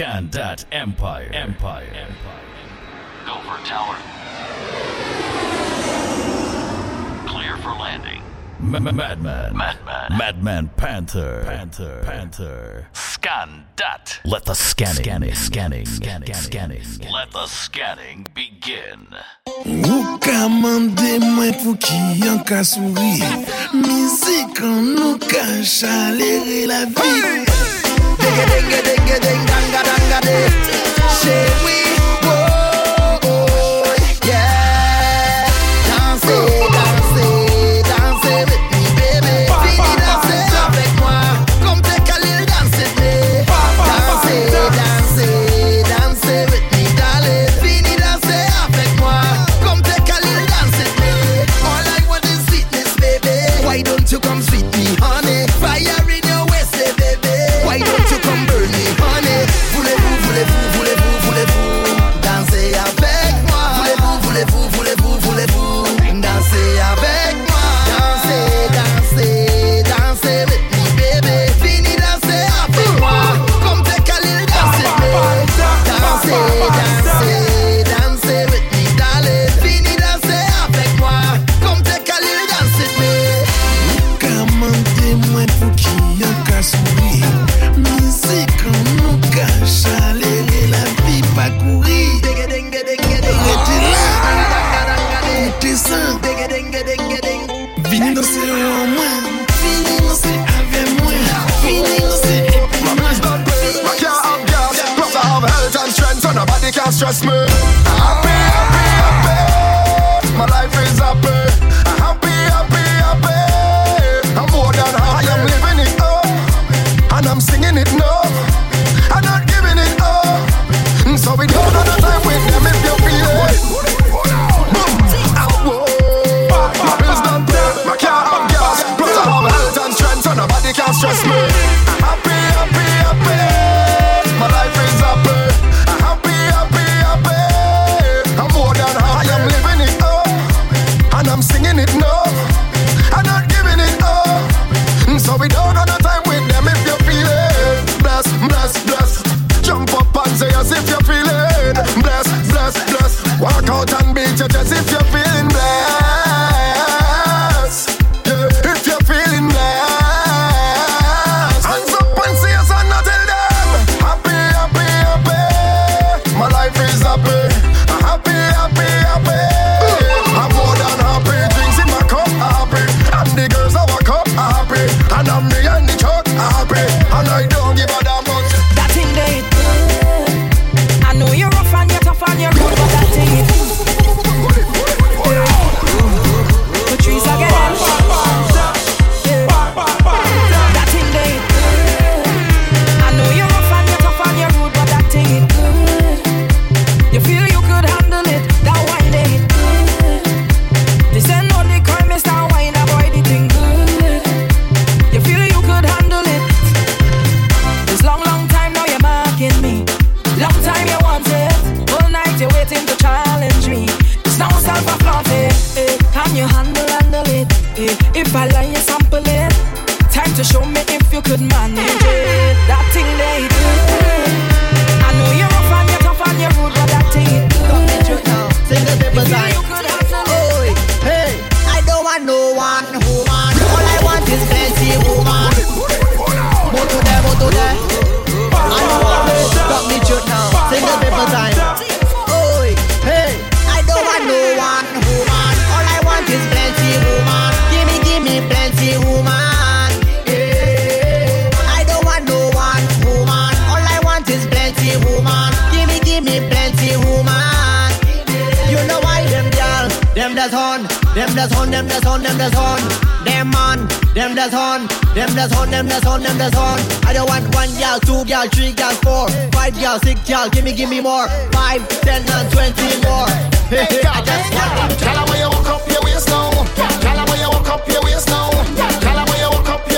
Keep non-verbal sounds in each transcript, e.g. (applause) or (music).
Scan that Empire. Empire. Empire. Golfer Tower. Clear for landing. Madman. Madman. Madman Pantha. Pantha. Pantha. Scan that. Let the scanning. Scanning. Scanning. Scanning. Scanning. Let the scanning begin. Ou ka mande mwen pou ki yon ka souri Mizik an nou chalere la vi Digga, digga, digga, ding, danga, danga, ding. Shake we. Move to there, move to there. I know what they got me chewed now. Sing the paper time. Hey, I don't want no one woman. All I want is plenty woman. Give me, give me plenty woman. woman. Give me, give me plenty woman. You know why them girl, them that's on, them that's on, them that's on, them that's on. Them man, them that's on, them that's on, them that's on, them that's on. I don't want one girl, two gal, three gal, four, five gal, six gal, give me, give me more. Five, ten, and twenty more. Hey, I just want them. Tell them where you walk up your waist now. Tell them where you walk up your waist now. Tell them where you walk up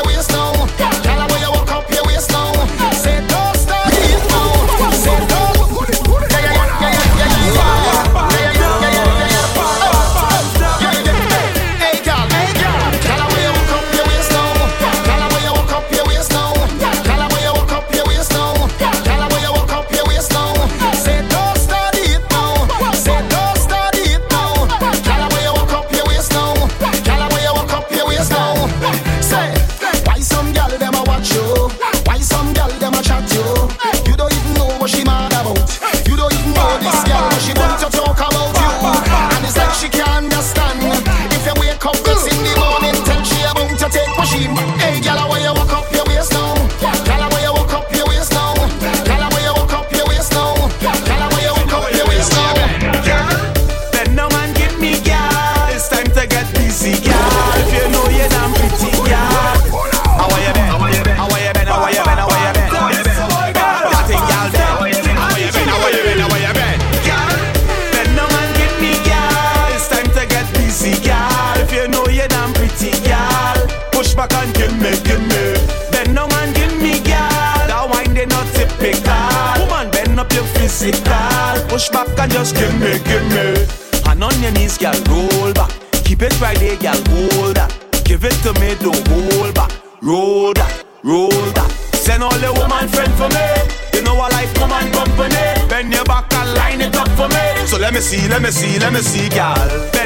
and just give me, give me. And on your knees, girl, roll back. Keep it right there, girl, hold that. Give it to me, don't hold back. Roll that, roll that. Send all the woman friend for me. You know I like woman company. Bend your back and line it up for me. So let me see, let me see, let me see, girl.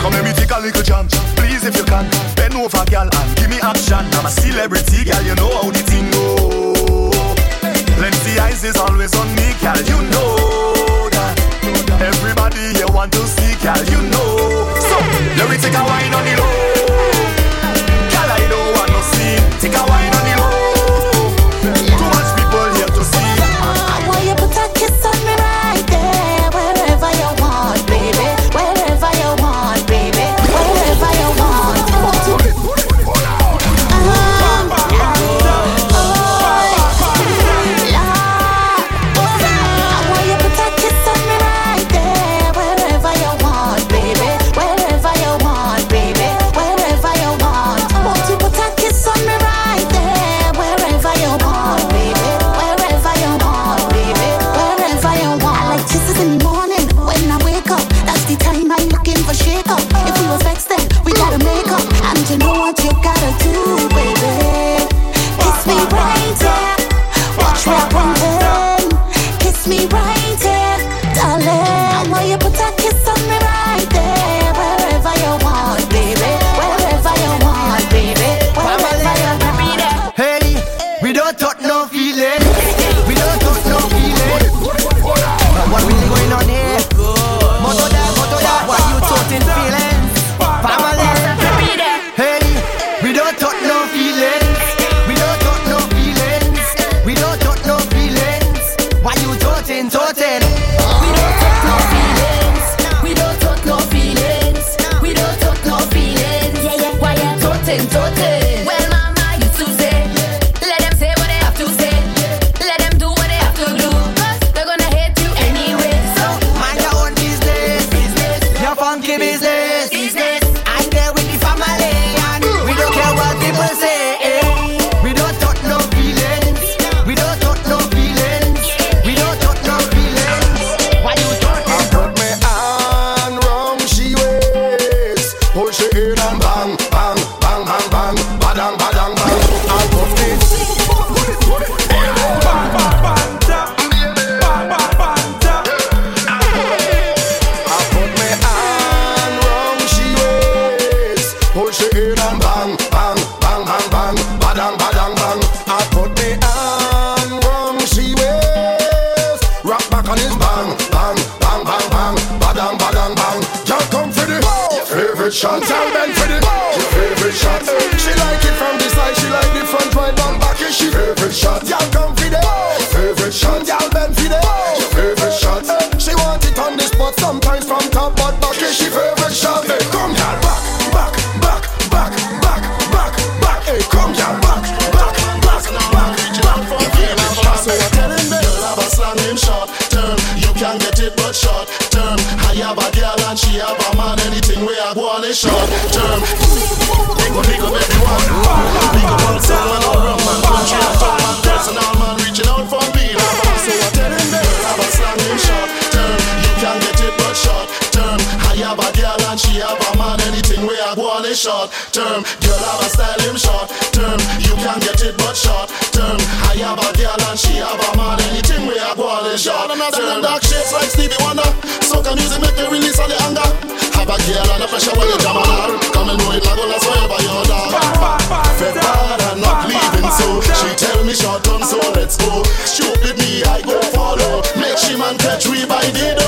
Come let me take a little jump. Please, if you can, bend over, girl, and give me action. I'm a celebrity, girl, you know how the thing go. Plenty eyes is always on me, girl, you know that. Everybody here want to see, girl, you know. So let me take a wine on the low. girl. I don't want no see. Take a wine. Catch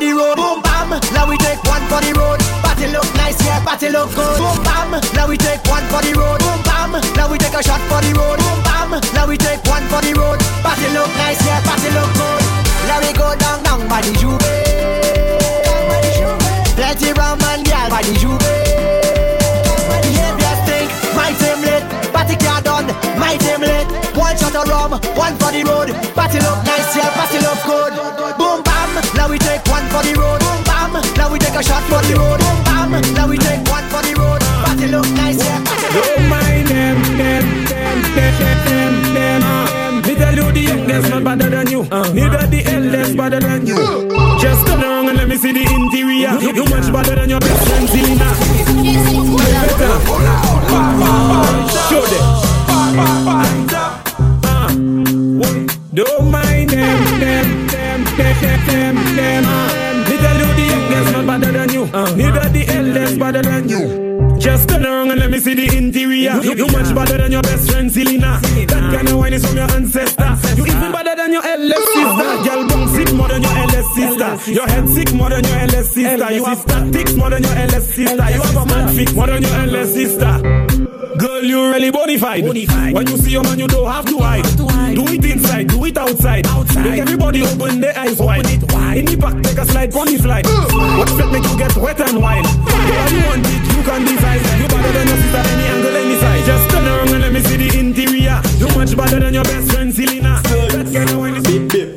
for the road. Boom bam, now we take one for the road. Party look nice, yeah, party look good. Boom bam, now we take one for the road. Boom bam, now we take a shot for the road. Boom bam, now we take one for the road. Party look nice, yeah, party look good. Now we go down, down by the Juve. Plenty rum and gal by the Juve. Behavior stink, my team lit. Party car done, my team lit. One shot of rum, one for the road. Party look nice, yeah, party look good. Boom bam, now we take a shot for the road. Boom bam, now we take one for the road. Party look nice, yeah. Don't mind them, them, them, them, them, them, them. Me tell you the youngest not better than you. Uh. Neither the eldest better than you. Just turn around and let me see the interior. You, you much better than your best friend Selena. Better. Show them. Better than you. Just turn around and let me see the interior. You, you much better than your best friend Selena. That kind of wine is from your ancestor. You even better than your LS sister. Girl, bounce sick more than your LS sister. Your head sick more than your LS sister. You have statics more than your LS sister. You have a man fit more than your LS sister. Girl, you really bonafide. When you see your man, you don't have to hide. Do it inside, do it outside. Make everybody open their eyes wide. wide In the back, take a slide, on the flight. Uh. What's that make you get wet and wild? Girl, you want it, you can decide. You better than your sister, any angle, any side. Just turn around and let me see the interior. You much better than your best friend, Selena. That kind of wine is Bip bip.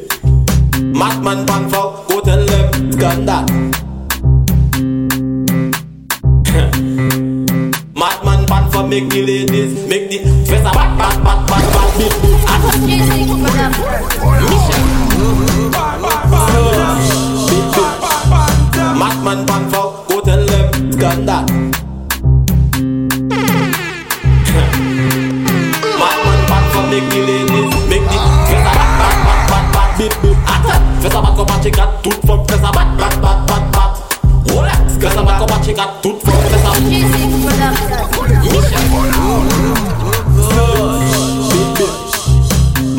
Madman pan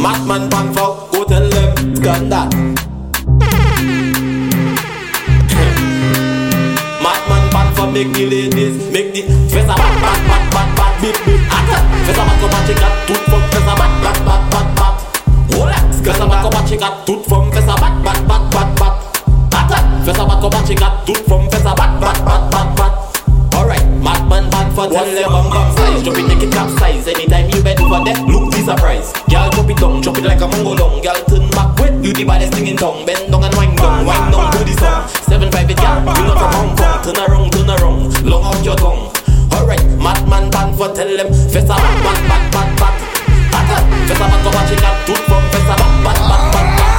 Madman Pantha go tell them gun that. Madman Pantha make the ladies make the face a bat bat bat bat bat bip bip. Face a bat comme un chicken, toute forme face a bat bat bat bat bat. Rolex, face a bat comme un chicken, toute forme face a bat bat bat bat bat. Face a bat comme un chicken, toute forme face a bat bat bat bat bat. Alright, madman Pantha tell them bum bum size Drop it make it capsize Anytime you bend over there, look the surprise Girl drop it down, drop it like a mongo long Girl turn back with you the baddest thing in town Bend down and wind down, wind down to the song Seven five it bring up from Hong Kong Turn around, turn around, long out your tongue Alright, madman Pantha tell them Face a bat bat bat bat bat Bat Face a bat Tout from face a bat bat bat bat bat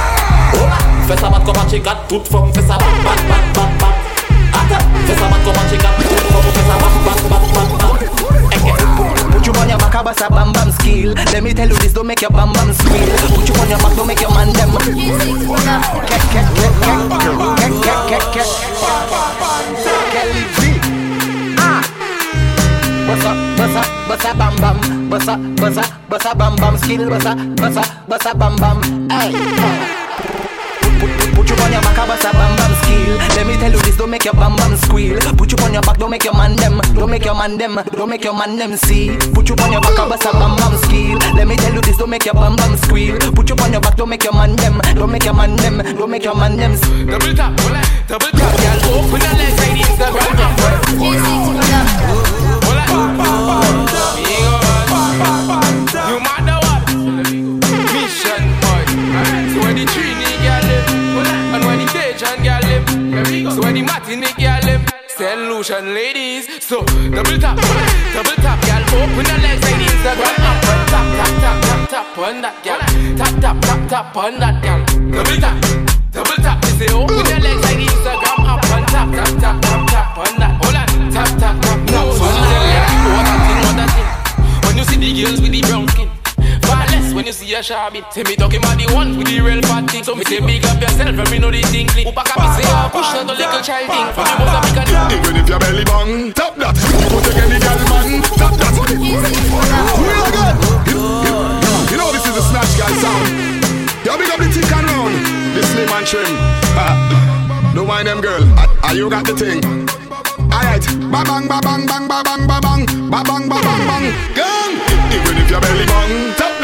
Oh, Face a bat Tout from face a bat bat bat bat bat a bat Tout from face a bat bat bat bat bat Put you on your back, I bust a bam bam skill. Let me tell you this, don't make your bam bam squeal. Put you on your back, don't make your man them. Kelly G. Ah. Bust up, bust up, bust a bam bam, bust up, bust up, bust a bam bam skill, bust up, bust up, bust a bam bam. Hey. Put, put, put you on your back, I bust a bam bam Let me tell you this, don't make your bam bam squeal. Put you on your back, don't make your man them, don't make your man them, don't make your man them see. Put you on your back, I bust a bam bam skill. Let me tell you this, don't make your bam bam squeal. Put you on your back, don't make your man them, don't make your man them, don't make your man them. Double tap, double tap, girl. Open your legs like the Instagram. You Martini girl them Solution ladies. So double tap, double tap Girl. Open your legs like Instagram up Tap, tap, tap, tap, tap on that girl. Tap, tap, tap, tap on that girl. Double tap, double tap. Me say open your legs like Instagram up And tap, tap, tap, tap, tap on that. Hold on, tap, tap, tap, tap So you can let that thing, know that thing When you see the girls with the brown skin when you see a shabby. Say me talking about the ones with the real fat. So me say big up yourself and me know the thing clean. Upa can say oh push out the little child thing. For me must have big a Even if your belly bang, tap that. You go take any girl man, tap that. Real again. You, know this is a snatch guy sound. You big up the thick and round, the slim and trim. Ah, don't mind them girl. Ah, ah, you got the thing. Alright, ba bang, ba bang, bang, ba bang, ba bang, ba bang, ba bang, bang. Gang. Even if your belly bang, tap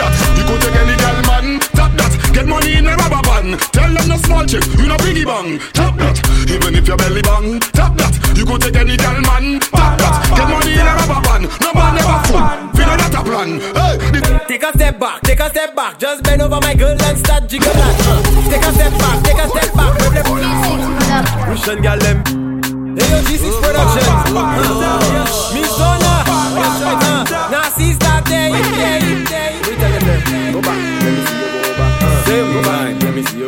that. You go take any girl man, tap that. Get money in a rubber band. Tell them no small chick, you no biggie bang. Tap that. Even if your belly bang, tap that. You go take any girl man, tap that. Get money in a rubber band. No man never full. Feel that a plan. Hey, the- Take a step back, take a step back. Just bend over my girl and start jiggle that. Take a step back, take a step back. Russian gal them. Hey yo, G6 Productions. Uh. Miss Donna. That's. Now see start there, yeah,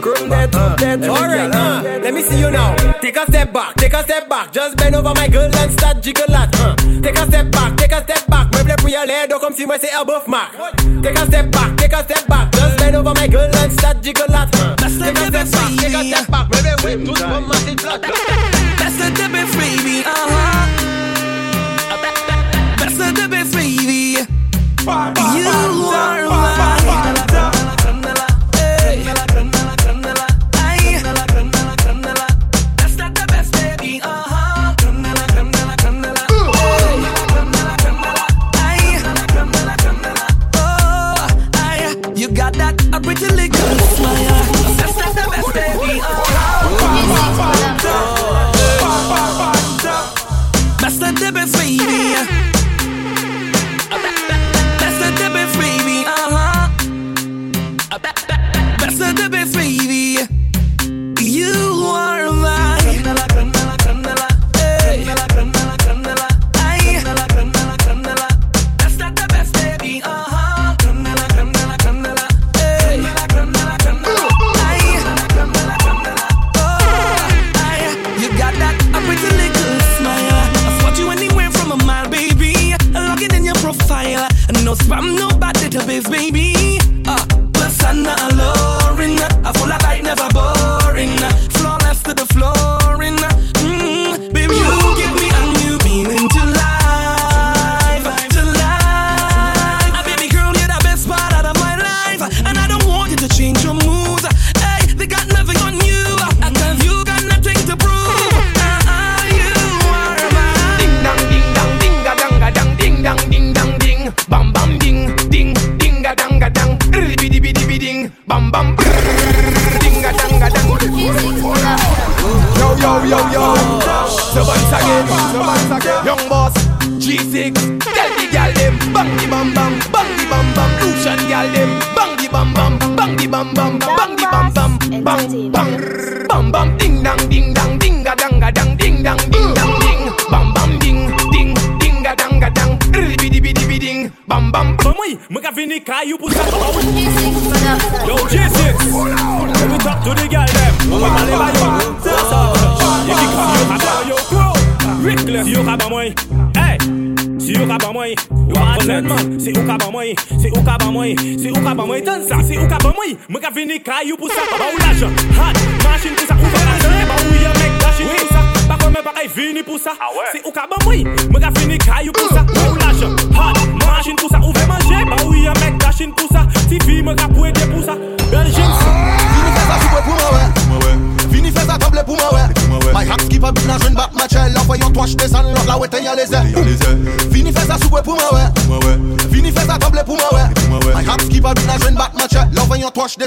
time. Let me see you. Girl, that, uh. that. Alright, uh. Let me see you now. Take a step back, take a step back. Just bend over my girl and start jiggle that. Uh. Take a step back, take a step back. Meuble pour y aller, donc comme si moi c'est elbow mark. Take a step back, take a step back. Just bend over my girl and start jiggle that. Uh. Take a step back, take a step back. Meuble whip, tout comme moi c'est flat. That's the debit freebie, uh huh. That's the debit freebie. You are mine.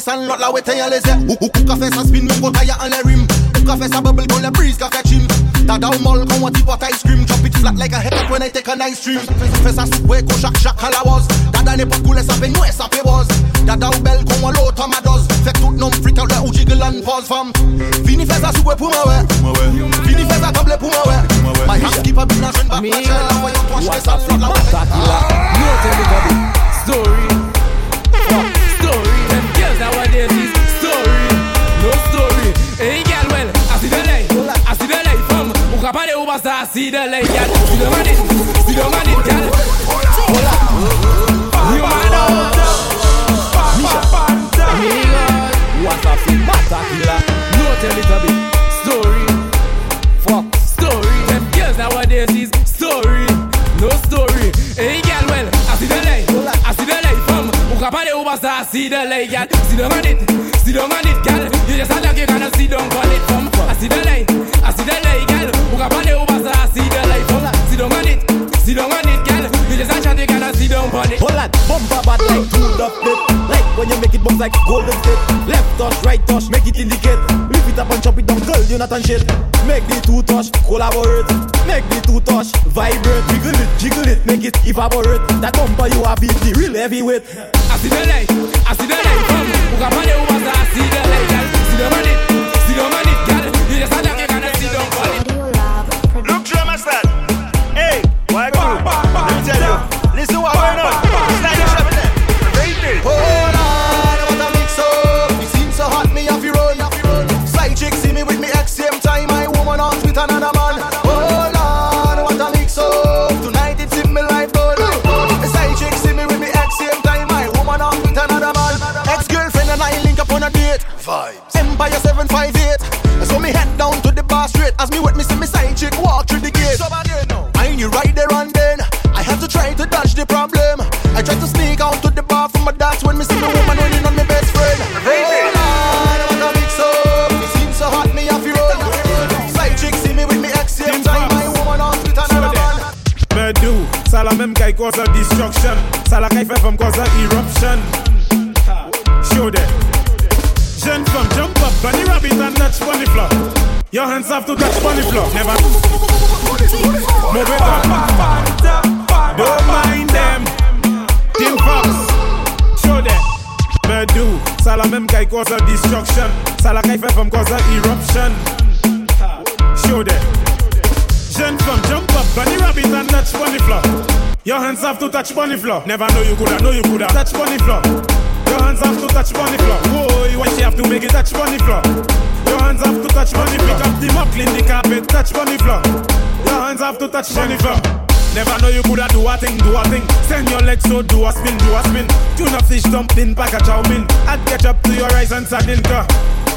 Desan lot la wete yon leze Ou ou ka fè sa spin men kota ya an le rim? Ou ka fè sa bubble kon le breeze ka fè chim Dada ou mol kon wati pot ice cream. Drop it flat like a head when I take a nice stream Fè sa soupe kon chak chak ala was. Dada ne pot koule sa pe nou e sa pe was. Dada ou bel kon walo tomadoz Fè tout nom freak out le ou jiggle and pause fam. Vini fè sa soupe pou mwen wè Vini fè sa table pou mwen wè My a bin nan jwen bak ma chel La fè yon toach desan lot la wete You tell me. Story. see the light, gal. See the man it, see the man it, gal. Hola. You man out. Misha. What a flip, what a killer. No tell it a bit. Story. Fuck. Story. Them girls nowadays is story. No story. Hey, gal, well, I see the lay. I see the lay from. Ukapale ubasa, I see the lay, girl. See the man it, see the man it, girl. You just attack, you cannot see them, boy. Bumper bad like two the flip. Like when you make it bounce like golden tip. Left touch, right touch, make it indicate. Lift it up and chop it down, girl, you not on shit. Make the two touch, collaborate. Make the two touch, vibrate. Wiggle it, jiggle it, make it evaporate. That bumper you have is the real heavyweight. I see the light, I see the light from. Who got money over, so I see the light, gal. See down on it, see down on it, gal. You just a like you gonna see down on it. Look, Drum Master. Hey, why go? Let me tell you. Listen what going floor. Never. Move it up. Don't mind them. Tim Fox. Show them. Me do, ça la même qui cause a destruction. Ça la fait femme cause a eruption. Show them. Jeune femme, jump up, bunny rabbit and touch bunny floor. Your hands have to touch bunny floor. Never know you coulda, know you coulda touch bunny floor. Your hands have to touch bunny floor. Whoa, why she have to make it touch bunny floor? Touch floor. Pick up the mop, clean the carpet, touch bunny floor. Your hands have to touch bunny floor. Never know you coulda do a thing, do a thing. Send your legs so do a spin, do a spin. Tuna fish dumpling, pack a chow mein. Add ketchup to your rice and sardine car.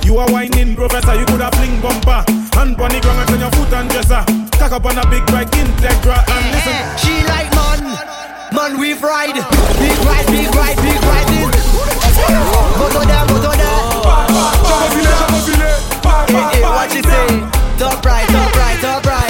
You are whining, professor, you coulda fling bumper. Hand on the ground and turn your foot and dresser. Cock up on a big bike, Integra, and listen. She like man, man we ride, big ride, big ride, big ride. This moto there, moto there. Hey, hey, what you say? Top right, top right, top right.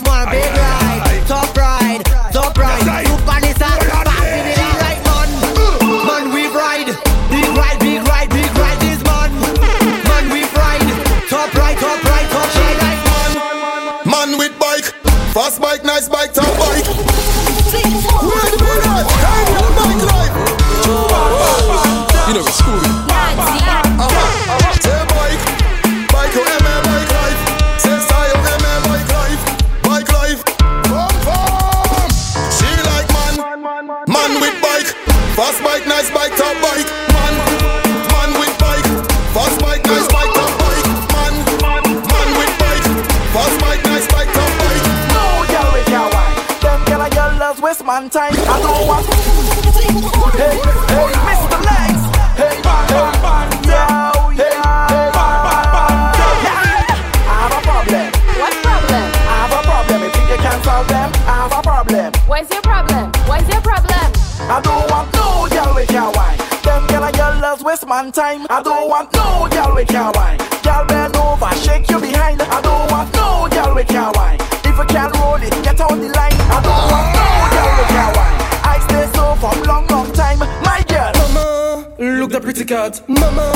You think you can solve them? I have a problem. What's your problem? What's your problem? I don't want no girl with your wine. Them girl and girl loves waste man time. I don't want no girl with your wine. Girl bend over, shake your behind. I don't want no girl with your wine. If you can't roll it, get on the line. I don't want no girl with your wine. I stay so for long, long time. My girl. Mama, look the pretty cat. Mama,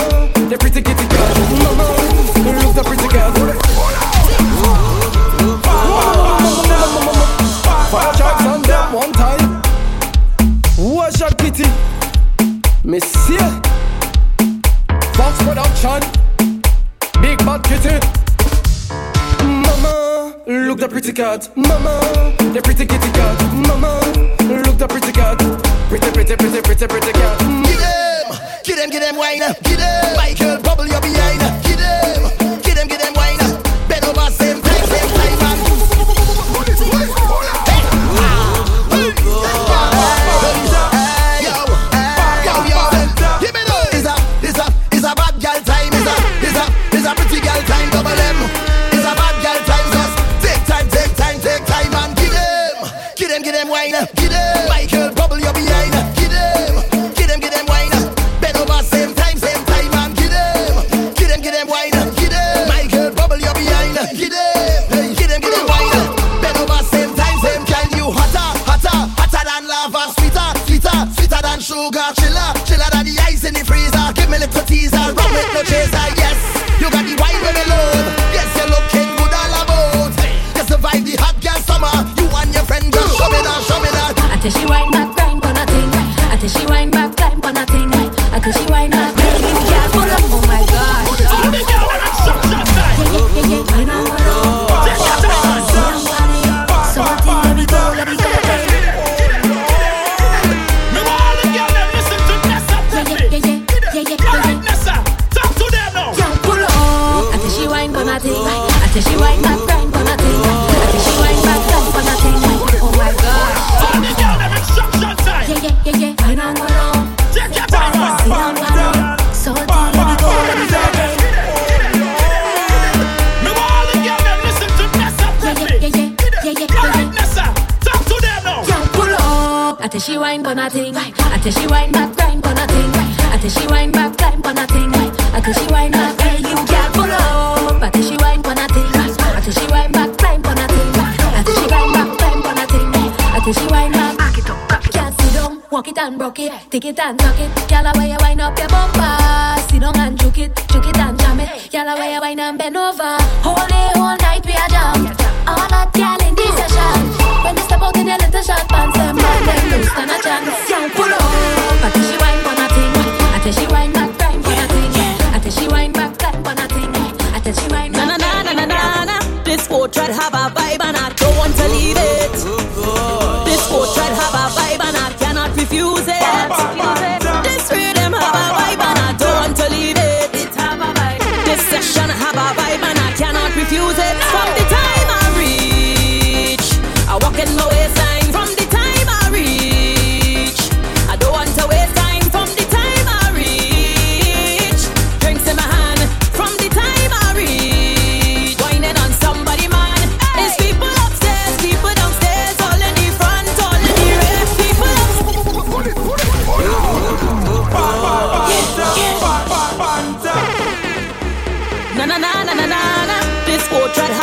the pretty kitty cat. Mama, cat, mama. The pretty kitty cat, mama. Look the pretty cat, pretty pretty pretty pretty pretty cat. Get them, get them, get them wine.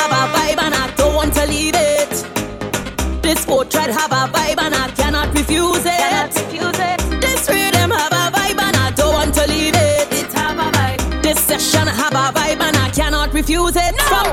have a vibe and I don't want to leave it. This portrait have a vibe and I cannot refuse it. This rhythm have a vibe and I don't want to leave it. This session have a vibe and I cannot refuse it. No. From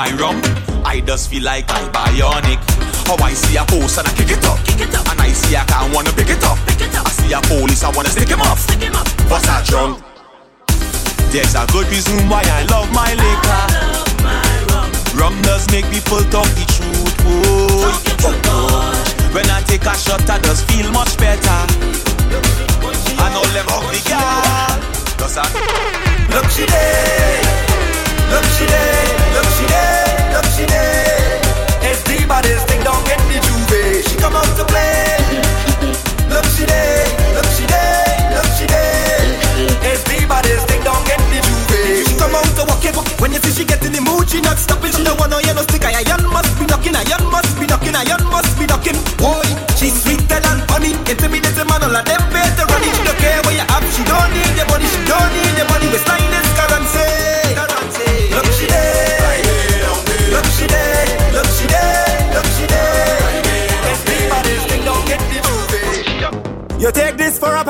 my rum. I just feel like I'm bionic. How I see a post and I kick it up. Kick it up. And I see I can't wanna pick it up. Pick it up. I see a police, I wanna stick him up. Stick him up. What's that drunk? There's a good reason why I love my liquor. Love my rum. rum does make people talk the truth. Oh, talk the truth. When I take a shot, I just feel much better. I know them ugly girl. Cause I look she there. When you see she get in the mood, she not stopping. She don't wanna no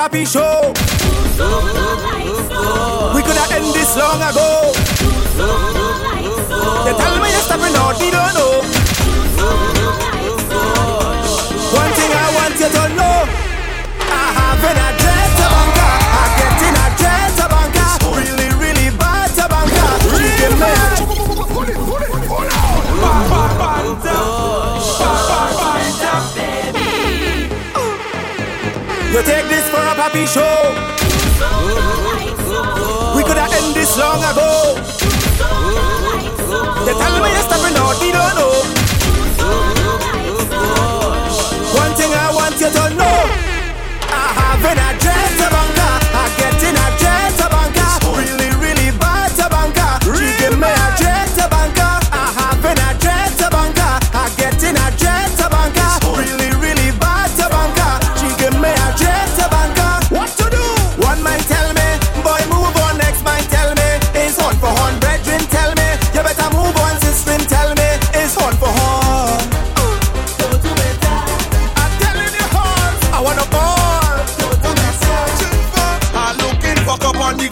papi show. We could have ended this long ago. They tell me you're stopping out, they don't know. One thing I want you to know. I. I. Really, really bad give me You take papi show. We could have ended this long ago. They tell me you're stopping out, they don't know. One thing I want you to know. I have an address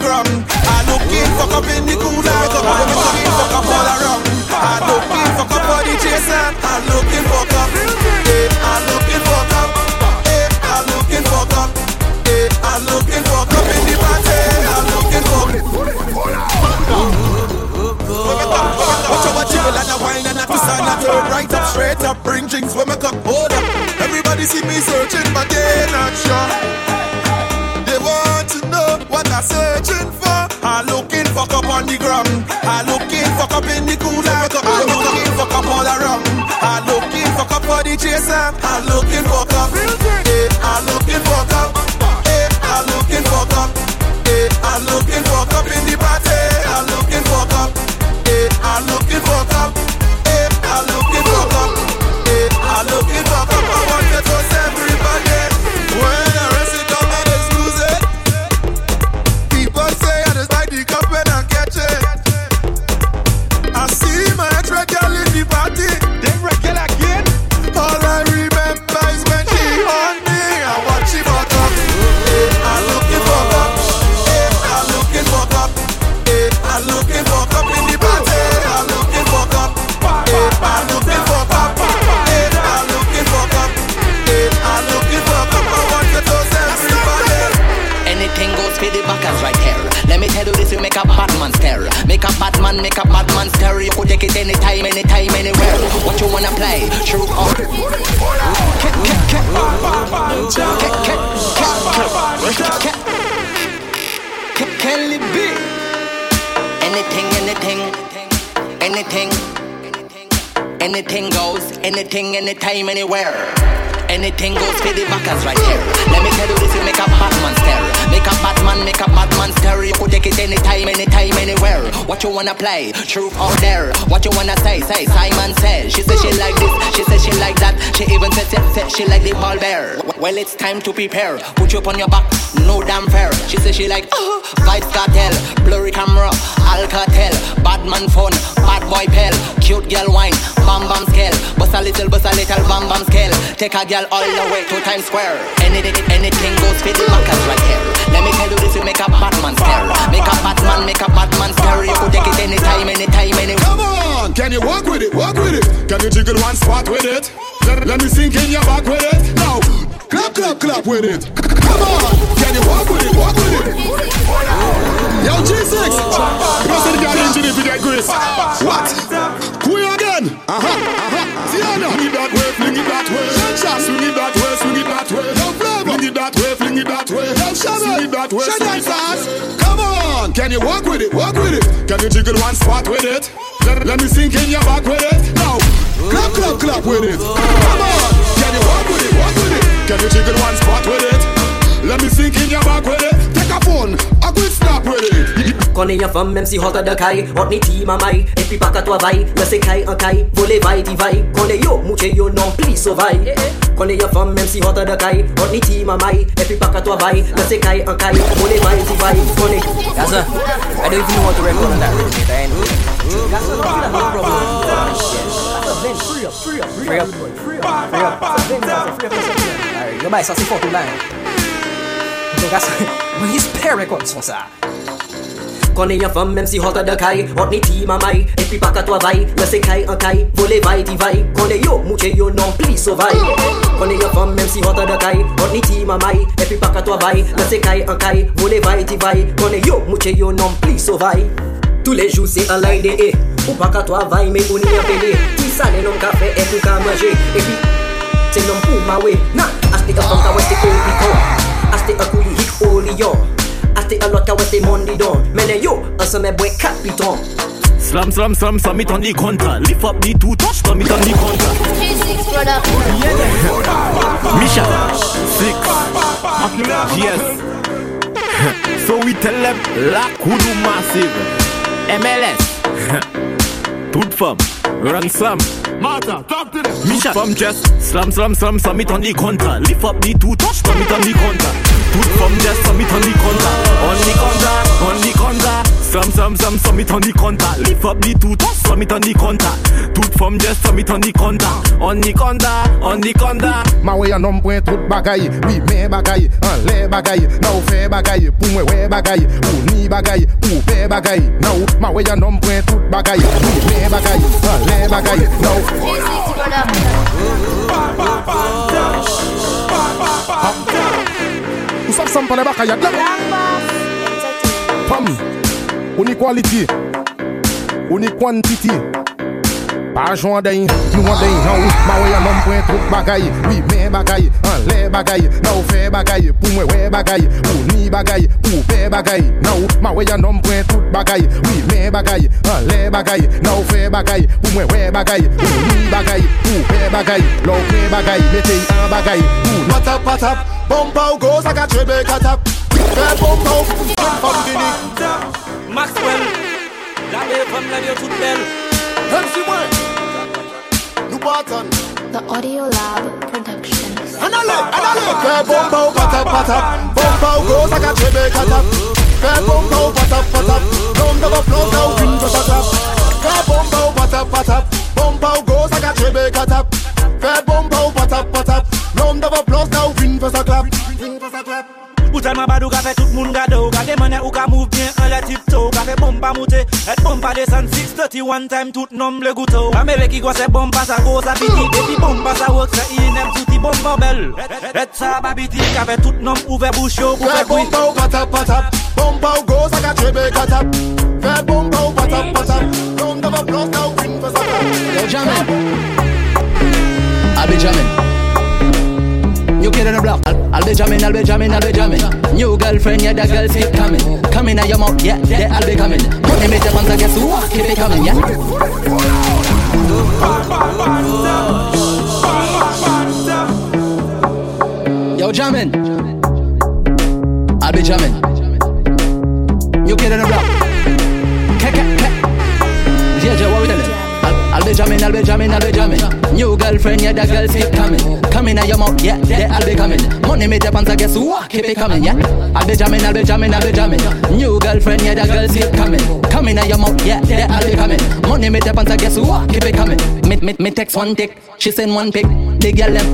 ground. I looking fuck up in the cooler. I looking fuck up all around. I looking fuck up on the Jason. I looking fuck up. Eh, I looking fuck up. Eh, I looking fuck up. Eh, I looking fuck up in the party. I looking fuck. Watch out, watch jiggle and a wine and a twist and a turn right up, straight up, bring drinks when me cup hold up. Everybody see me searching, but they not sure. They want to know what I'm searching the ground. I looking fuck up in the cooler. I looking fuck up all around. I looking fuck up for the chaser. I looking fuck anything, anytime, anywhere. Anything goes for the backers right here. Let me tell you this, you make a Batman stare. Make a Batman, make a Batman stare. You could take it anytime, anytime, anywhere. What you wanna play? Truth or dare? What you wanna say? Say Simon says. She says she like this, she says she like that. She even says said, said she like the ball bear. Well, it's time to prepare. Put you up on your back, no damn fair. She says she like uh, Vybz Kartel, blurry camera, Alcatel, bad man phone, bad boy pal, cute girl wine, bam bam scale, bust a little, bust a little, bam bam scale. Take a girl all the way to Times Square. Anything, anything goes the backers right here. Let me tell you this, you make a Batman stare. Make a Batman, make a Batman stare. You could take it anytime, anytime, anywhere. Come on, can you walk with it? Walk with it. Can you jiggle one spot with it? Let, me sink in your back with it. Now, clap, clap, clap with it. Come on, can you walk with it? Walk with it. Yo, G6. You see the guy engine if you get grace. What? Queen again. Uh huh. Uh huh. See how now? Swing it that way, fling it that way. Shot, swing it that way, swing it that way. No flavor. Fling it that way, fling it that way. It that way, sling it that way. Come on, can you walk with it? Walk with it. Can you jiggle one spot with it? Let, let me sink in your back with it. Now, clap, clap, clap with it. Come on, can you walk with it? Walk with it. Can you jiggle one spot with it? Let me sink in your back with it. Take a phone, a good snap with it. Connais ya femme même si hot de caille Hot ni ti mamai Et puis pas qu'à toi vaille Laissez caille en caille Voler vaille di vaille Connais yo mouche yo non pli sauvaille Connais ya femme même si hot de caille Hot ni ti mamai Et puis pas qu'à toi vaille Laissez caille en caille Voler vaille di vaille Connais Gaza, I don't even know how to record on that rhythm yet. I ain't Gaza, no problem. Free up, free up, free up, free up, free up. Free up, free up yourself. Alright, go buy ça, c'est fort tout là. Donc, Gaza, mais il se perd record son ça. Konen yon fom, menm si hote de kay Hot ni ti mamay, epi pa katwa vay Lese kay an kay, vole vay ti vay. Konen yo, mouche yo non pli sovay. Konen yon fom, menm si hote de kay Hot ni ti mamay, epi pa katwa vay Lese kay an kay, vole vay ti vay. Konen yo, mouche yo non pli sovay. Tous les jours c'est un line eh. de Ou pas qu'à toi vaille mais on y a payé. Tout ça les noms qu'à faire et tout qu'à manger. Et puis c'est non pour ma way. Nah, acheter un fond qu'à ouest et au picon Acheter un coulis hit au lion. Un lot qu'à weste mondi don Mais yo, un sommet boy capiton Slam, slam, slam, slam it on the conta. Lift up the two touch, slam it on the conta. Misha, six, yes. (laughs) so we tell them, la kudu massive. MLS, (laughs) toute femme, ransom. Martha, talk to them. Misha, femme just slam, slam, slam, slam it on the conta. Lift up the two touch, slam it on the conta. Toute femme just slam it on the conta. On the conta, on the conta. Slam, slam, slam, slam it on the conta. Lift up the two touch, slam it on the conta. Toute femme just slam it on the conta. On the conta, on the conta. Ma wey an nom pwen tout bagay Oui, men bagay, an le bagay Na ou fe bagay, pou mwen we bagay Ou ni bagay, ou pe bagay Na ou, ma wey an nom tout bagay Oui, men bagay, an le bagay Na ou Ou sap sam pa le bakay yad la Pam, ou ni quality Ou ni quantity pa jwan dey, nou an dey an ou Ma wey an nom pwen trok bagay, oui men bagay An le bagay, nou fe bagay Pou mwen we bagay, ou ni bagay Pou pe bagay, nou Ma wey an nom pwen trok bagay, oui men bagay An le bagay, nou fe bagay Pou mwen we bagay, ou ni bagay Pou pe bagay, lou pe bagay Metey an bagay, ou Patap patap, bomba ou go saka chebe katap. Fè bomba ou, fè fòm gini Maxwell, la bè fòm la bè tout bel. MC1 New Barton The Audio Lab Productions And I like, and I like Fair bum bow, pat up, Bum bow, go, like a baby, cut Fair bum bow, pat up, pat up Don't ever blow, no wind, pat Fair bum bow, pat up, Bum bow, go, like a baby, cut Fair bum bow, pat up, pat up Don't ever blow, no wind, pat up Wind, pat up Boutan mwen badou ka fe tout moun gado. Ka demane ou ka move bien an le tipto Ka fe bomba moute, et bomba desan 631 time tout nom le gouto Amere ki gwa se bomba sa go sa biti Beti bomba sa wok se inem touti bomba bel Et sa babiti ka fe tout nom ouve bouch yo Fe bomba ou patap patap. Bomba ou go sa ka trebe katap Fe bomba ou patap patap. Yon dava blos na ou win for sa Yo jamen Abi jamen New kid on the block. I'll, I'll be jamming, I'll be jamming, I'll be jamming. New girlfriend, yeah, that girl keep coming. Coming out your mouth, yeah, yeah, I'll be coming. Money make the ones I guess who keep it coming, yeah. Yo, jamming. I'll be jamming. New kid on the block. Be jamming, I'll be jamming, I'll be jamming. New girlfriend, yeah, that girl keep coming. Coming out your mouth, yeah, yeah, I'll be coming. Money make the pants, I guess who keep it coming, yeah. I'll be jamming, I'll be jamming, I'll be jamming. New girlfriend, yeah, that girl keep coming. Coming out your mouth, yeah, yeah, I'll be coming. Money make the pants, I guess who keep it coming. Me, me, me text one tick, she send one pic. The girl them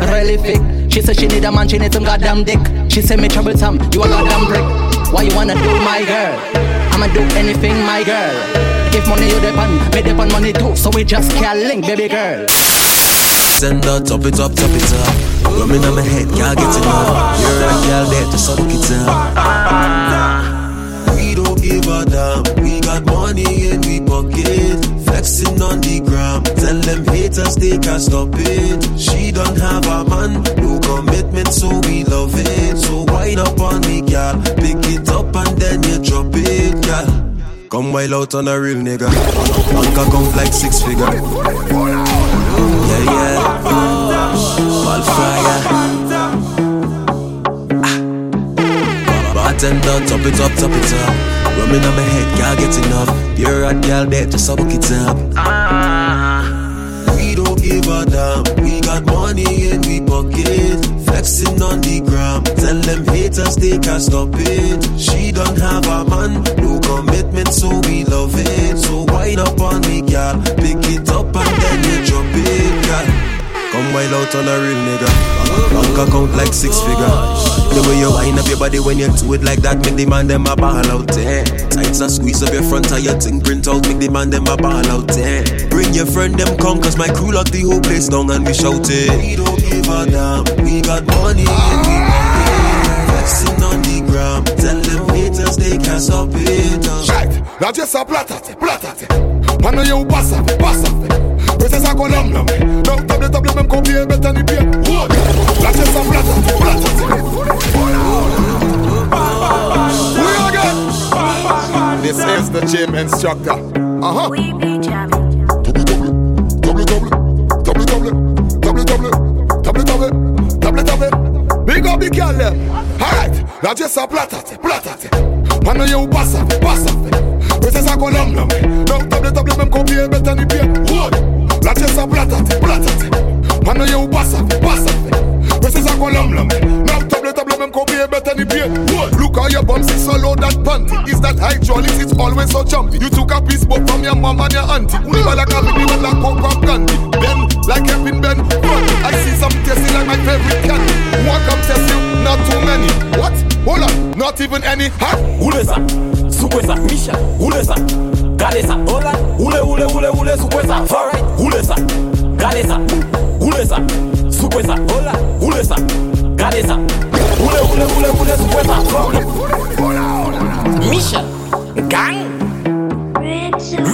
(laughs) really fake. She said she need a man, she need some goddamn dick. She said me troublesome, you a goddamn prick. Why you wanna do my girl? I'ma do anything, my girl. If money you depend, me depend money too. So we just can't link, baby girl. Send her, top it up, top it up. Rumming on my head, can't get enough. You're a girl there, just suck it up. We don't give a damn. We got money in we pocket. Flexing on the gram. Tell them haters they can't stop it. She don't have a man, no commitment, so we love it. So wind up on me, girl. Pick it up and then you drop it, girl. Come wild out on a real nigga. Bank account like six figure. Yeah, yeah. Ball fryer. Bartender, ah. top it up, top it up. Rumming on my head, can't get enough. Pure hot girl, bet just suck it up. Ah. We don't give a damn. We got money in we pocket. Flexing on the gram. Tell them haters they can't stop it. She don't have a man, no commitment, so we love it. So wind up on me, girl. Pick it up and then you drop it, girl. Come wild out on a real nigga. Bank account like six figure. The way you wind up your body when you do it like that, make the man them a ball out there. Tights a squeeze up your front of your thing print out, make the man them a ball out there. Bring your friend them come, cause my crew lock the whole place down and we shouting. We don't give a damn, we got money and we. Flexing on the gram, tell them haters they can't stop it. Right, là just a platate, platate. Pendant you pass up, pass up. Princess a column nom. Donc table table même combien bête en pied. Là just a platate, platate. We again. This is the gym instructor. Uh huh. We be jamming. Double double, double double, double double, double double, double double. Big up the girl them. Alright, là just a platate, platate. Pendant you pass up, pass up. Princess a column nom. Donc table table même combien bête en pied. La just a platate, platate. Pendant you pass up, pass up. Princess a column nom. Now table table même combien bête en pied. Look how your bum is so low that panty. Is that hydraulic? It's always so jumpy. You took a piece both from your mom and your auntie. Never like a baby, but like coke up candy. Ben, like Kevin Ben. I see some tasty like my favorite candy. One come test you, not too many. What? Hold on, not even any. Huh? Ule sa, sukwe sa, misha, ule sa, gade sa, hola, ule ule ule ule sukwe sa, alright, ule sa, gade sa, ule sa, sukwe sa, hola, ule sa, gade sa, ule ule ule ule sukwe sa, Misha, gang,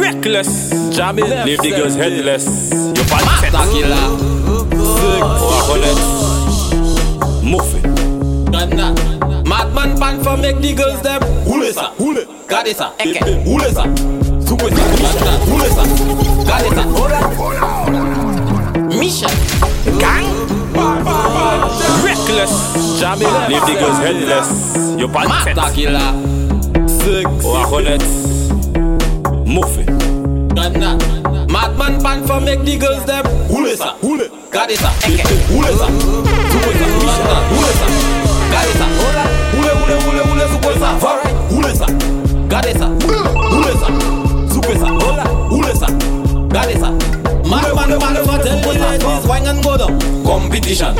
reckless, jam leave the girls headless, you bad Master killer, sick, wahonet, muffin. Madman Pantha make the girls them. Ule sa, ule, Gade sa, eke. ule sa, sukwe sa, misha, ule sa, Gade sa, hola. Misha, gang, reckless, jam it, leave the girls headless, you bad Master killer, sick, wahonet, muffin. Madman Pantha make the girls them. Ule sa, ule, Gade sa, eke. ule sa, sukwe sa, misha, Ule sa, gade sa, hola. ule ule ule ule sukwe sa, alright, ule sa, Gade sa, ule sa, sukwe Doesn't matter tell them ladies Wine and go down Competition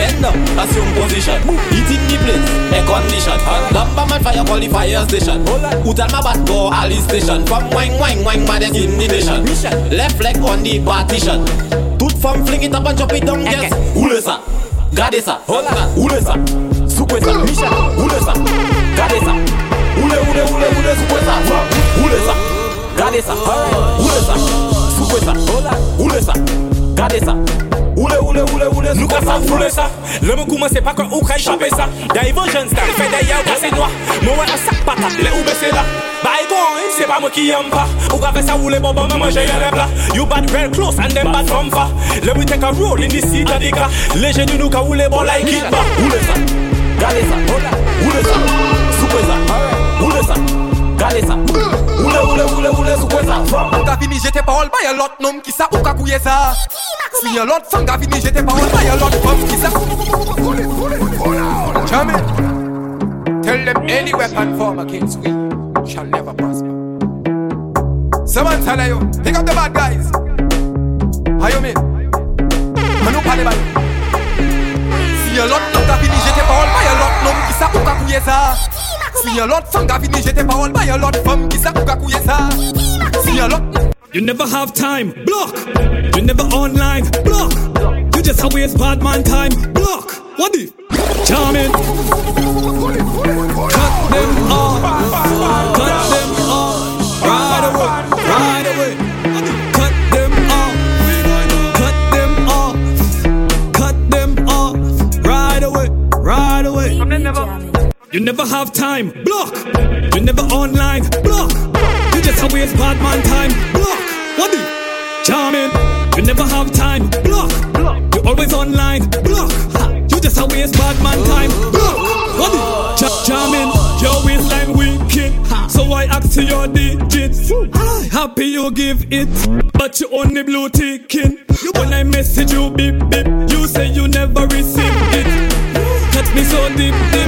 Bend up Assume position Eating the place Air condition Lumber man fire Call the fire station Who tell my bad go Ali station From wine wine wine Baddest in the nation Left leg on the partition Tooth from fling it up And chop it down Yes Oule sa Gade sa Oule sa Sukwe sa Michel Oule sa Gade sa Oule oule oule oule sukwe sa Oule sa Gade sa Oule sa sukwe sa, hola, ule sa, gade sa. Ule ule ule ule Nou ka sa foule sa Le mou kouman se pa kon ou ka chope sa Da yon jen stan Fè de yaw ka se noa Mou wè an sak patat Le ou bese la Ba e kon Se pa mou ki yam pa Ou ka fè sa ou le bonbon Mè manje yon lep la You bad real close And them bad from far. Le we take a roll in the seat of the car Le genou nou ka ou le bon like it ba Ule sa, gade sa, hola, ule sa, sukwe sa, lot nom ou Si lot Tell them any weapon form against we shall never prosper Someone tell you, pick up the bad guys. You mean? Manu pa de bal Si lot nom ka fini jete lot nom ki sa ou ka kouye sa Si yon lot fang ka fini jete parol ba yon lot fam ki sa ou ka kouye sa Si yon lot You never have time, block. You never online, block. You just a waste bad man time, block. What the? Charming. Cut them off, cut You never have time, block. You never online, block. You just a waste bad man time, block. What the? Charming. You never have time, block. You always online, block. You just a waste bad man time, block. What the? Ch- charming. Your wicked, so I ask to your digits. Happy you give it, but you only blue ticking. When I message you, beep beep, you say you never receive it. Touch me so deep. deep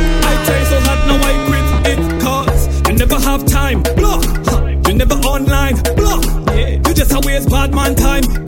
bad man time.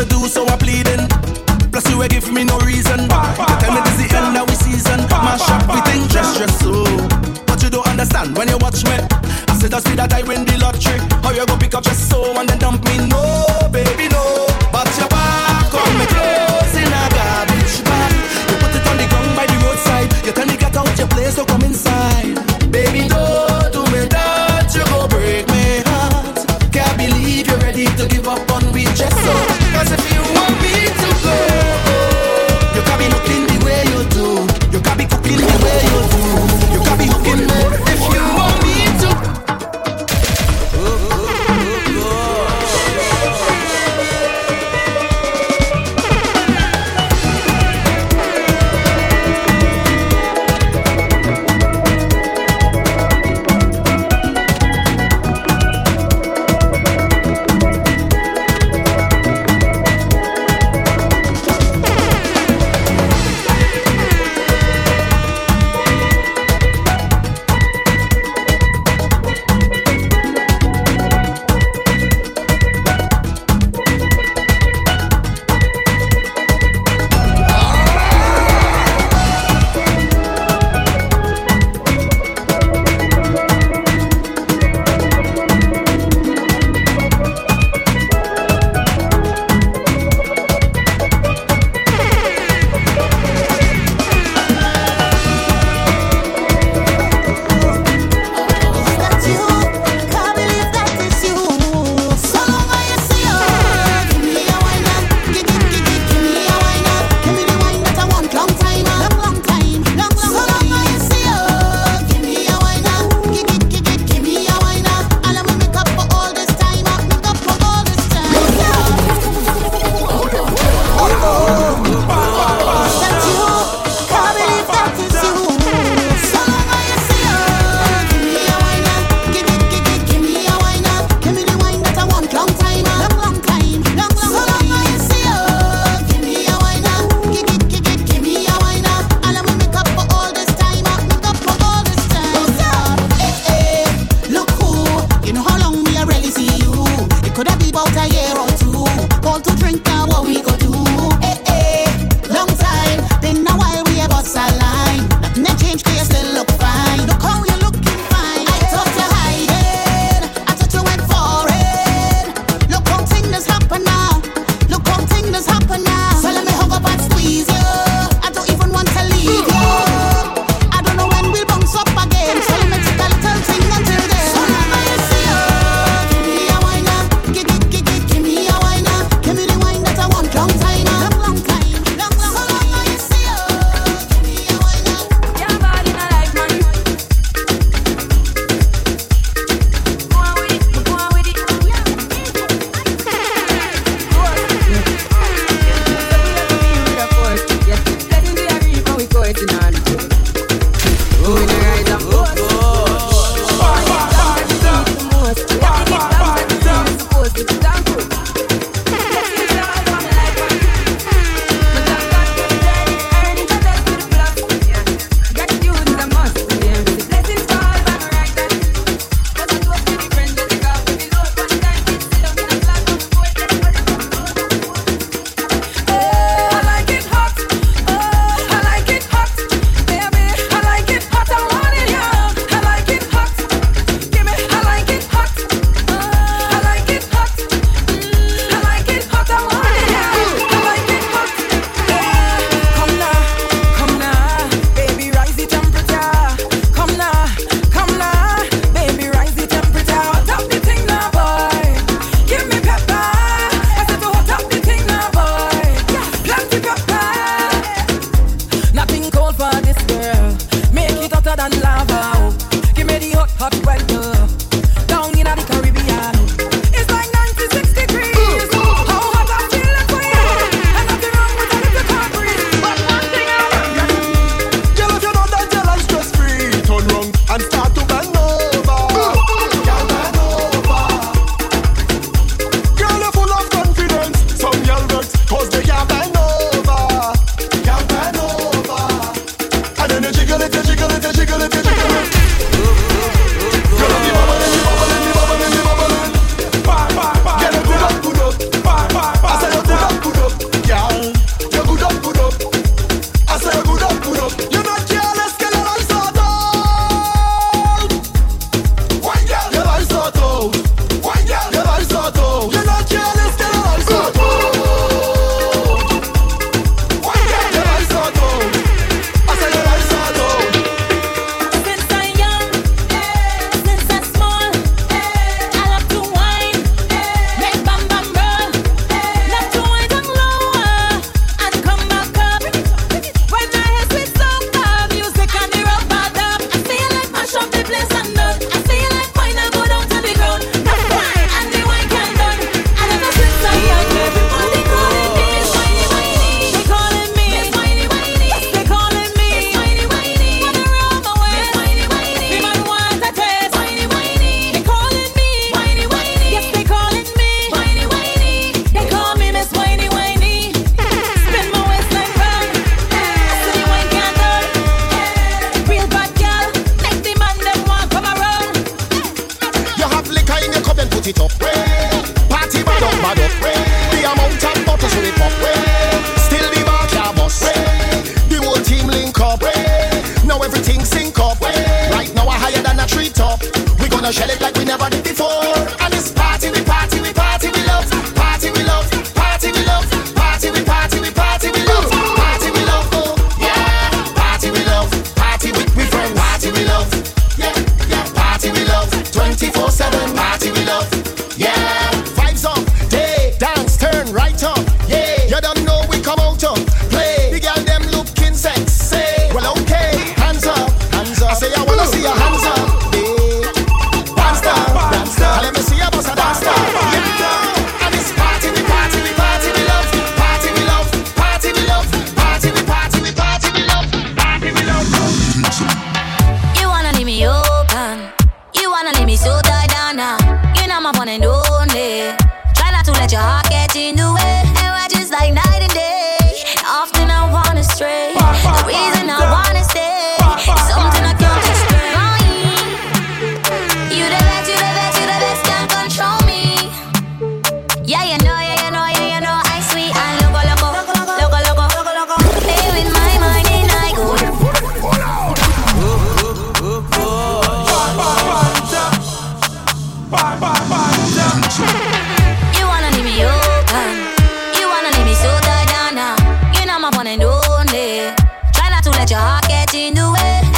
to do, so I'm pleading. Plus you give me no reason. You tell me this the end of we season. My shop, we think just stress so. But you don't understand when you watch me. I said I see that I win the lottery. How you go pick up just so and then dump me? No, baby, no. But your back on me clothes in a garbage bag. You put it on the ground by the roadside. You tell me get out your place, so come inside, baby. and only. Try not to let your heart get in the way.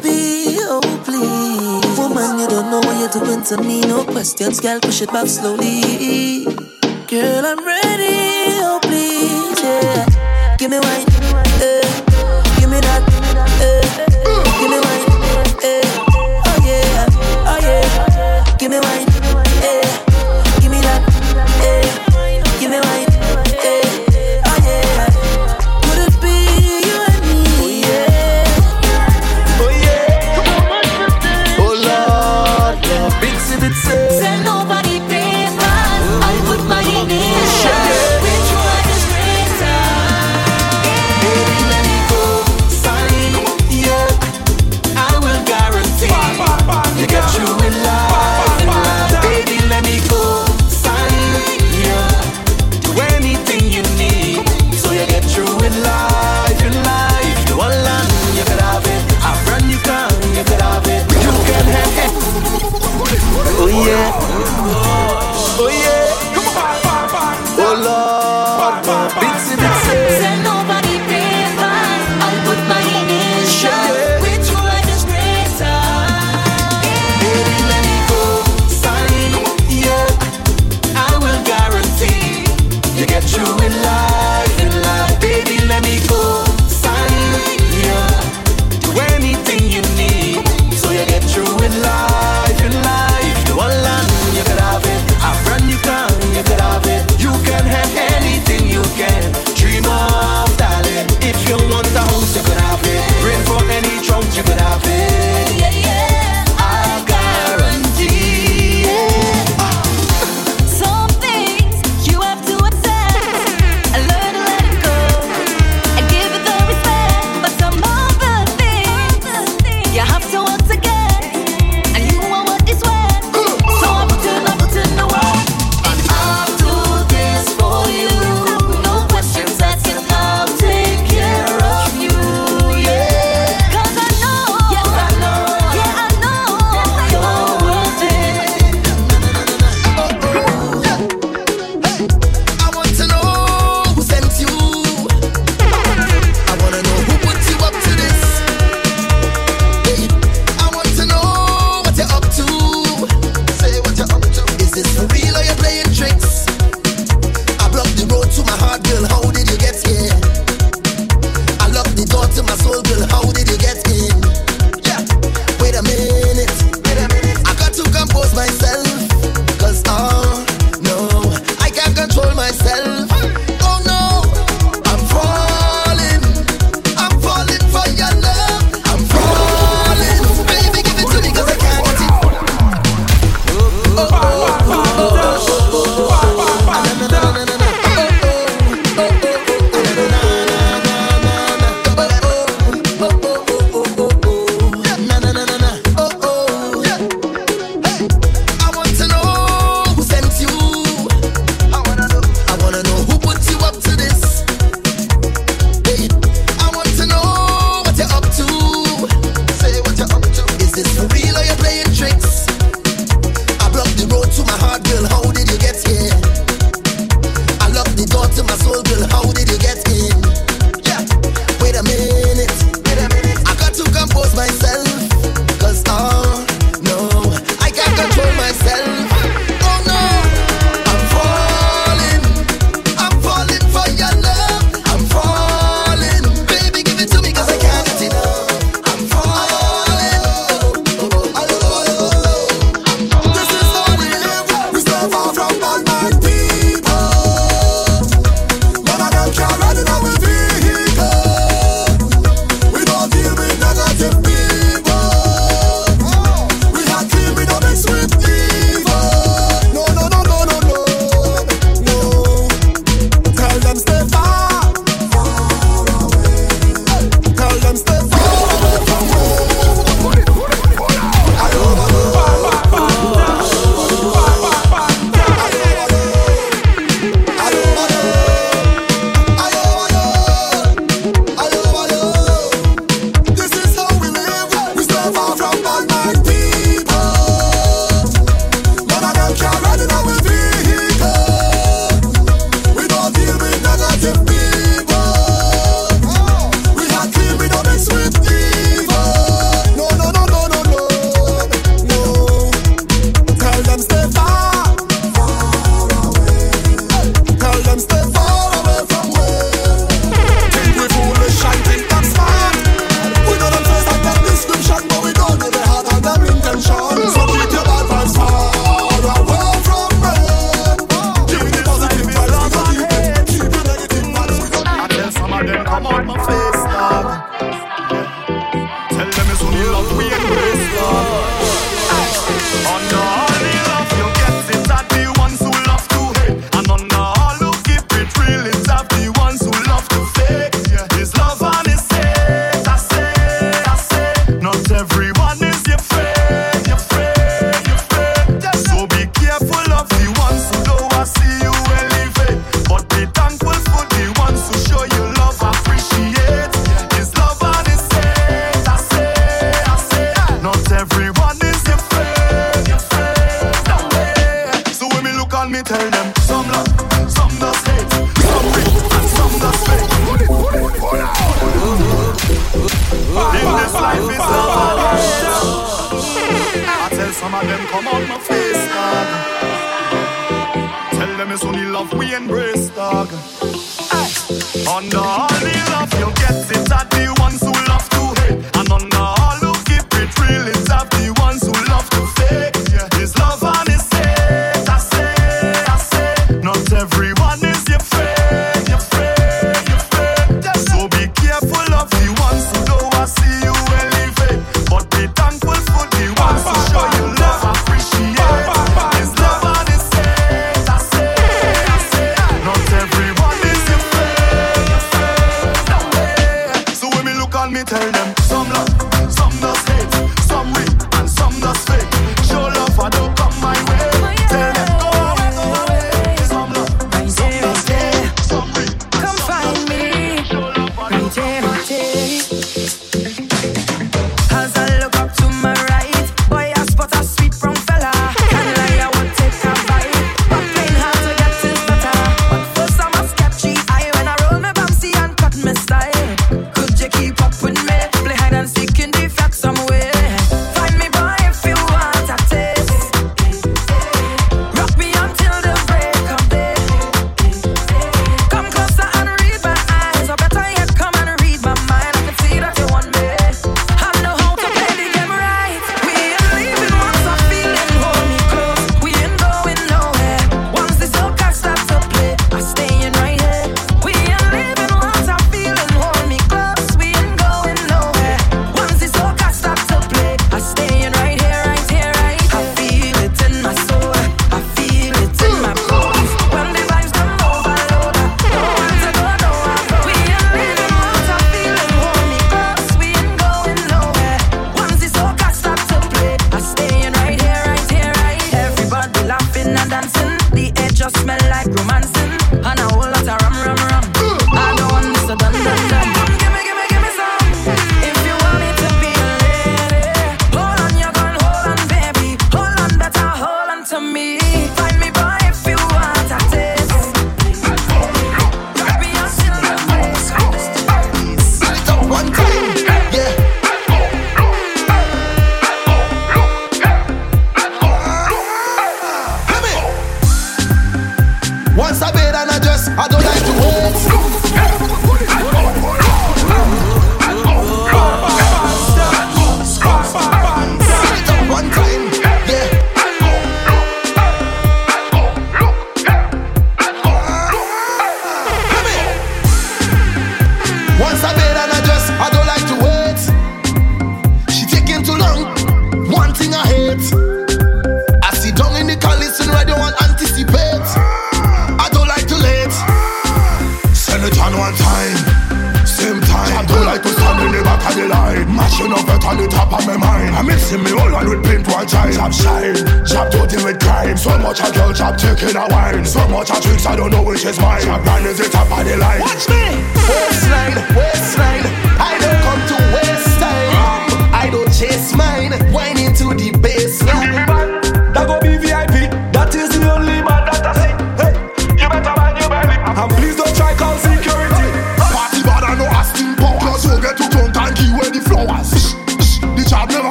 Baby, oh please. Woman, you don't know what you're doing to me. No questions, girl, push it back slowly. Girl, I'm ready, oh please, yeah. Give me wine.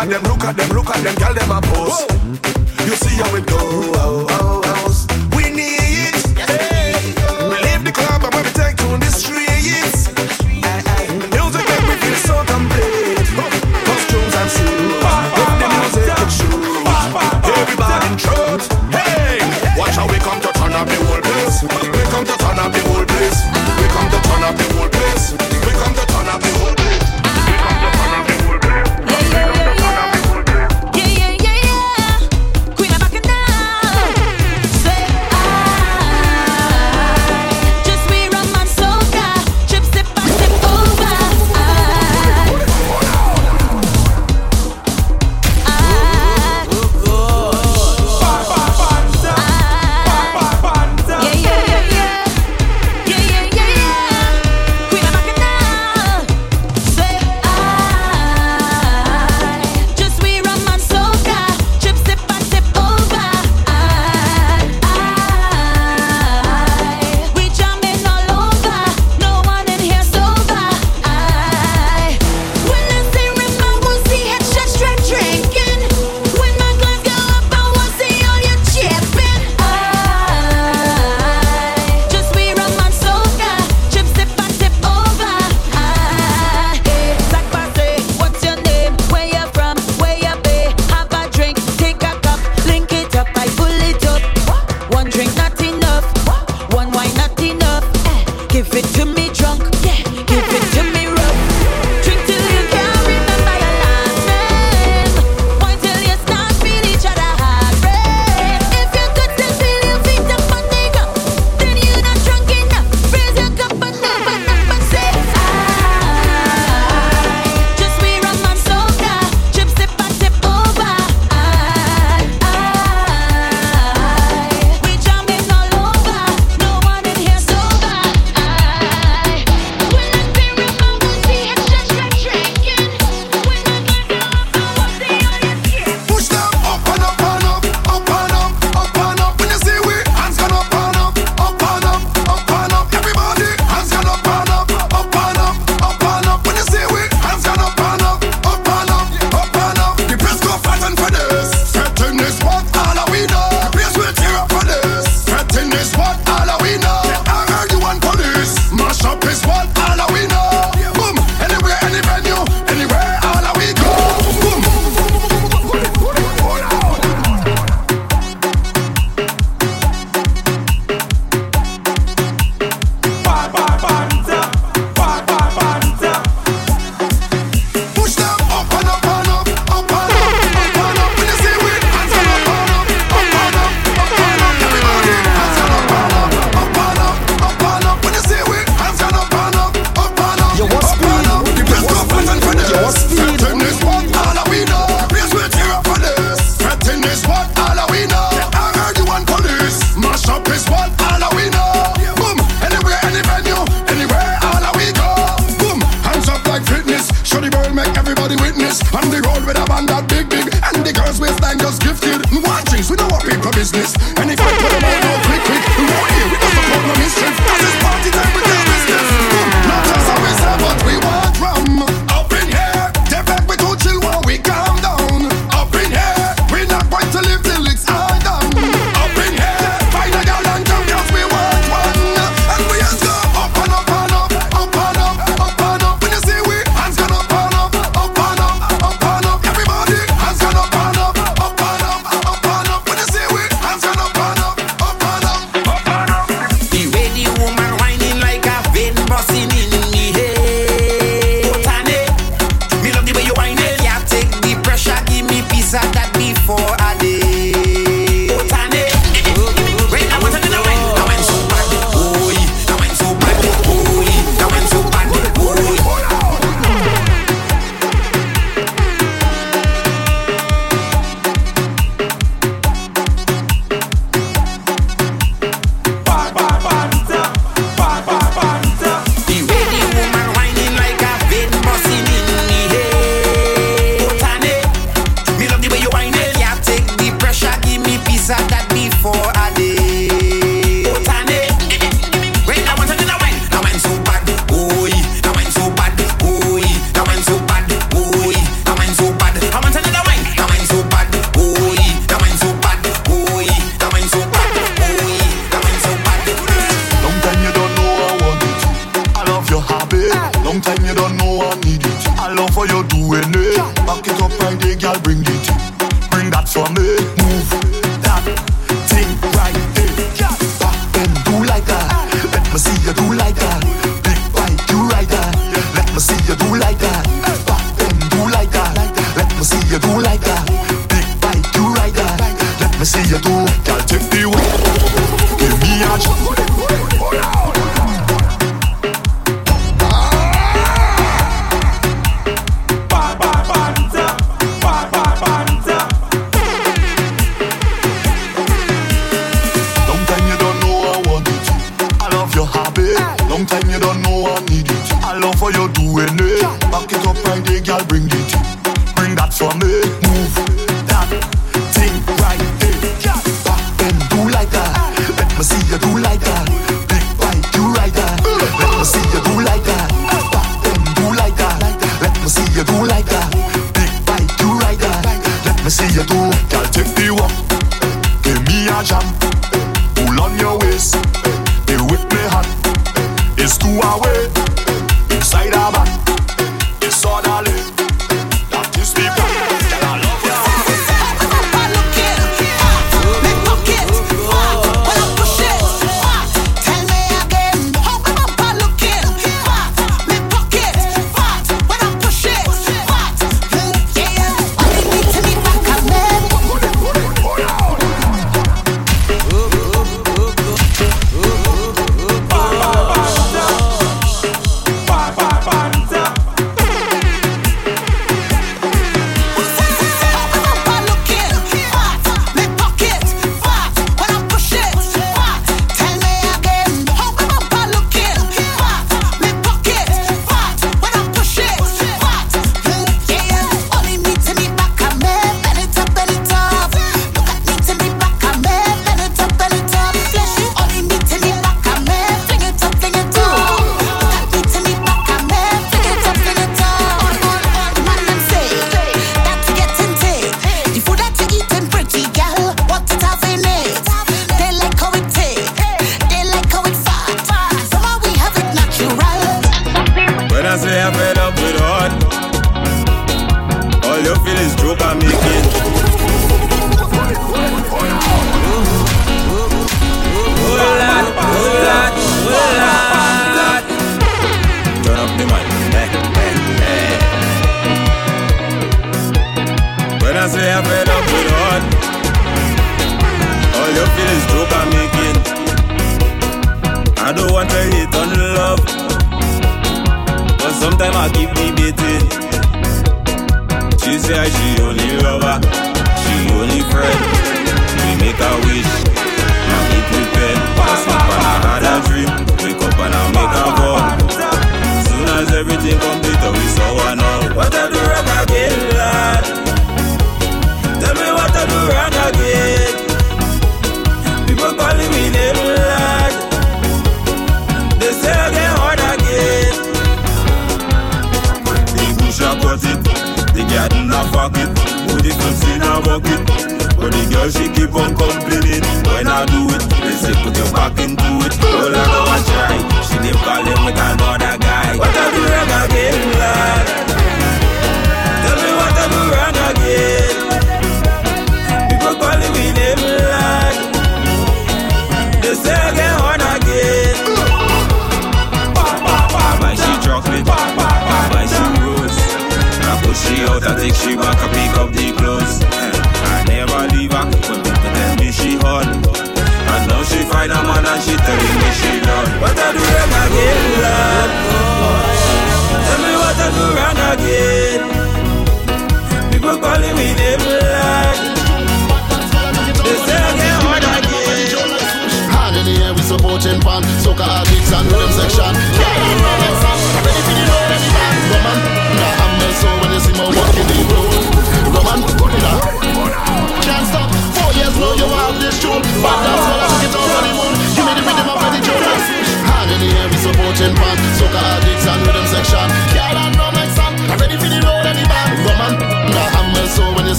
Look at them, look at them, look at them, girl, them a pose.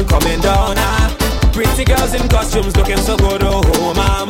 coming down. Ah. Pretty girls in costumes looking so good, oh, oh.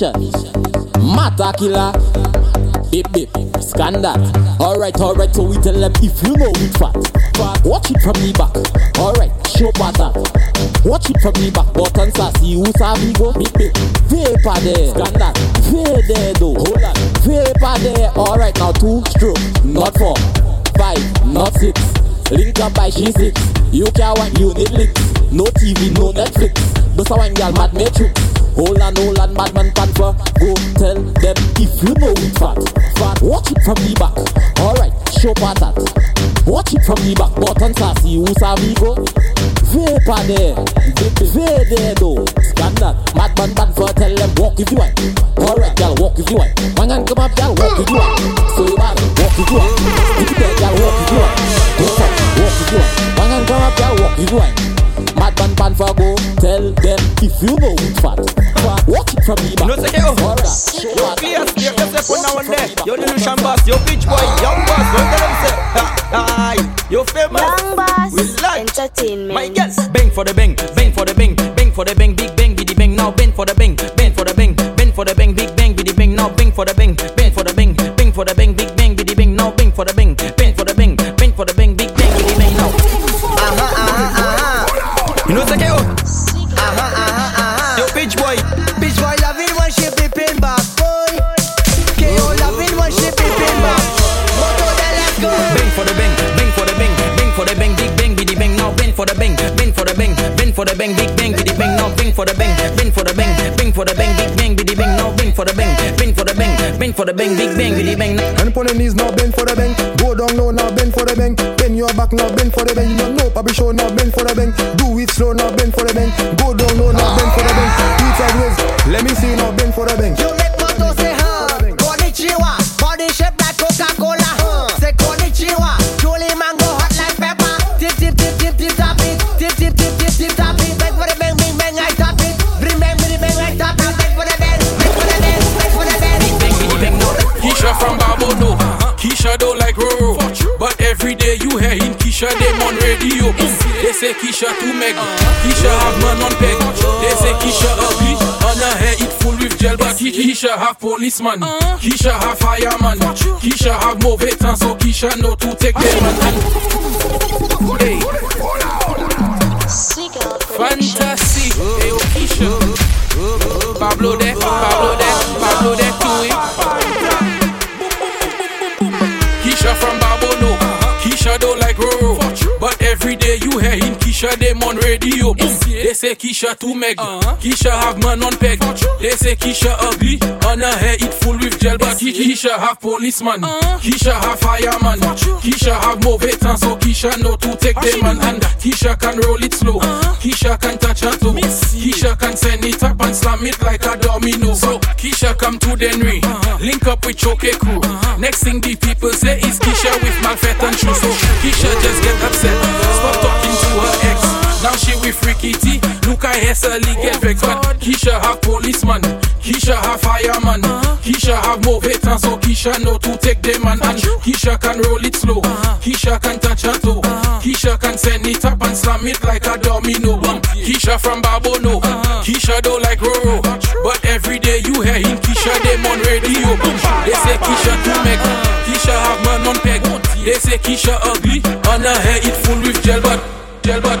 Mission. Mata killer. Bip bip. Scandal. Alright, alright, so we tell them if you know it fat. watch it from the back. Alright, show pattern. Watch it from the back. Button sassy, who sabi go? Bip bip. Vapor there. Scandal. Vapor there though. Hold on. Vapor there. Alright, now two stroke. Not four. Five. Not six. Link up by she six. You can want you need licks. No TV, no Netflix. But so when girl mad matrix. Hold on, hold on, madman pan for Go tell them if you know it fat. Fat, watch it from the back. Alright, show patat Watch it from the back. Button sassy, who sabi go? Vapor there. Vapor there though. Scandal Madman Pantha tell them walk if you want. Alright, girl, walk if you want. Hand come up, girl, walk if you want. So you bad, walk if you want. Stick it girl, walk if you want. Go walk if you want. Hand come up, girl, walk if you want Madman Pantha go Tell them if you know it fat. Fat, watch it from the back. No say oh. yo Yo PS, yo yourself one now and there. Yo Delusion boss, yo bitch boy, young boss Don't tell them say Aye, yo famous. Young boss We like Entertainment. My girls Bang for the bang, bang for the bang Bang for the bang, big bang, biddy bang. Now bang for the bang, bang for the bang Bang for the bang, big bang, biddy bang. Now bang for the bang, for the bang, big bang, biddy bang. And upon the knees now bend for the bang. Go down low now bend for the bang. Bend your back now bend for the bang. You don't know Papi show now bend for the bang. Do it slow now bend for the bang. Go down low now bend for the bang. Do it sideways. Let me see now bend for the bang. Them on radio. They say Keisha too meg. Keisha have man on peg. They say Keisha ugly. On her hair it full with gel, but Keisha have policeman. Keisha have fireman. Keisha have mauvais temps, so Keisha know to take them and Hey. Fantasy. Hey, oh, Keisha. Pablo there, Pablo there, Pablo too. eh. Day you him, Keisha dem on radio. They say Keisha too meg. Keisha have man on peg. They say Keisha ugly. On her hair it full with gel, but Keisha have policeman. Keisha have fireman. Keisha have mauvais temps, so Keisha know to take them and, and Keisha can roll it slow. Keisha can touch her toe. Keisha can send it up and slam it like a domino. So Keisha come to Denry, link up with Choke crew. Next thing the people say is Keisha with Malfet and shoes. So Keisha just get upset, stop talking to her ex. Now she with Ricky T. Look I Hesserly get vexed, but Keisha have policeman. Keisha have fireman. Keisha have mauvais temps, so Keisha know to take them and, and Keisha can roll it slow. Keisha can touch her toe. Keisha can send it up and slam it like a domino. Keisha from Babono. Keisha don't like Roro. But every day you hear him, Keisha them on radio. They say Keisha too meg. Keisha have man on peg. They say Keisha ugly. On her hair it full with gel but gel but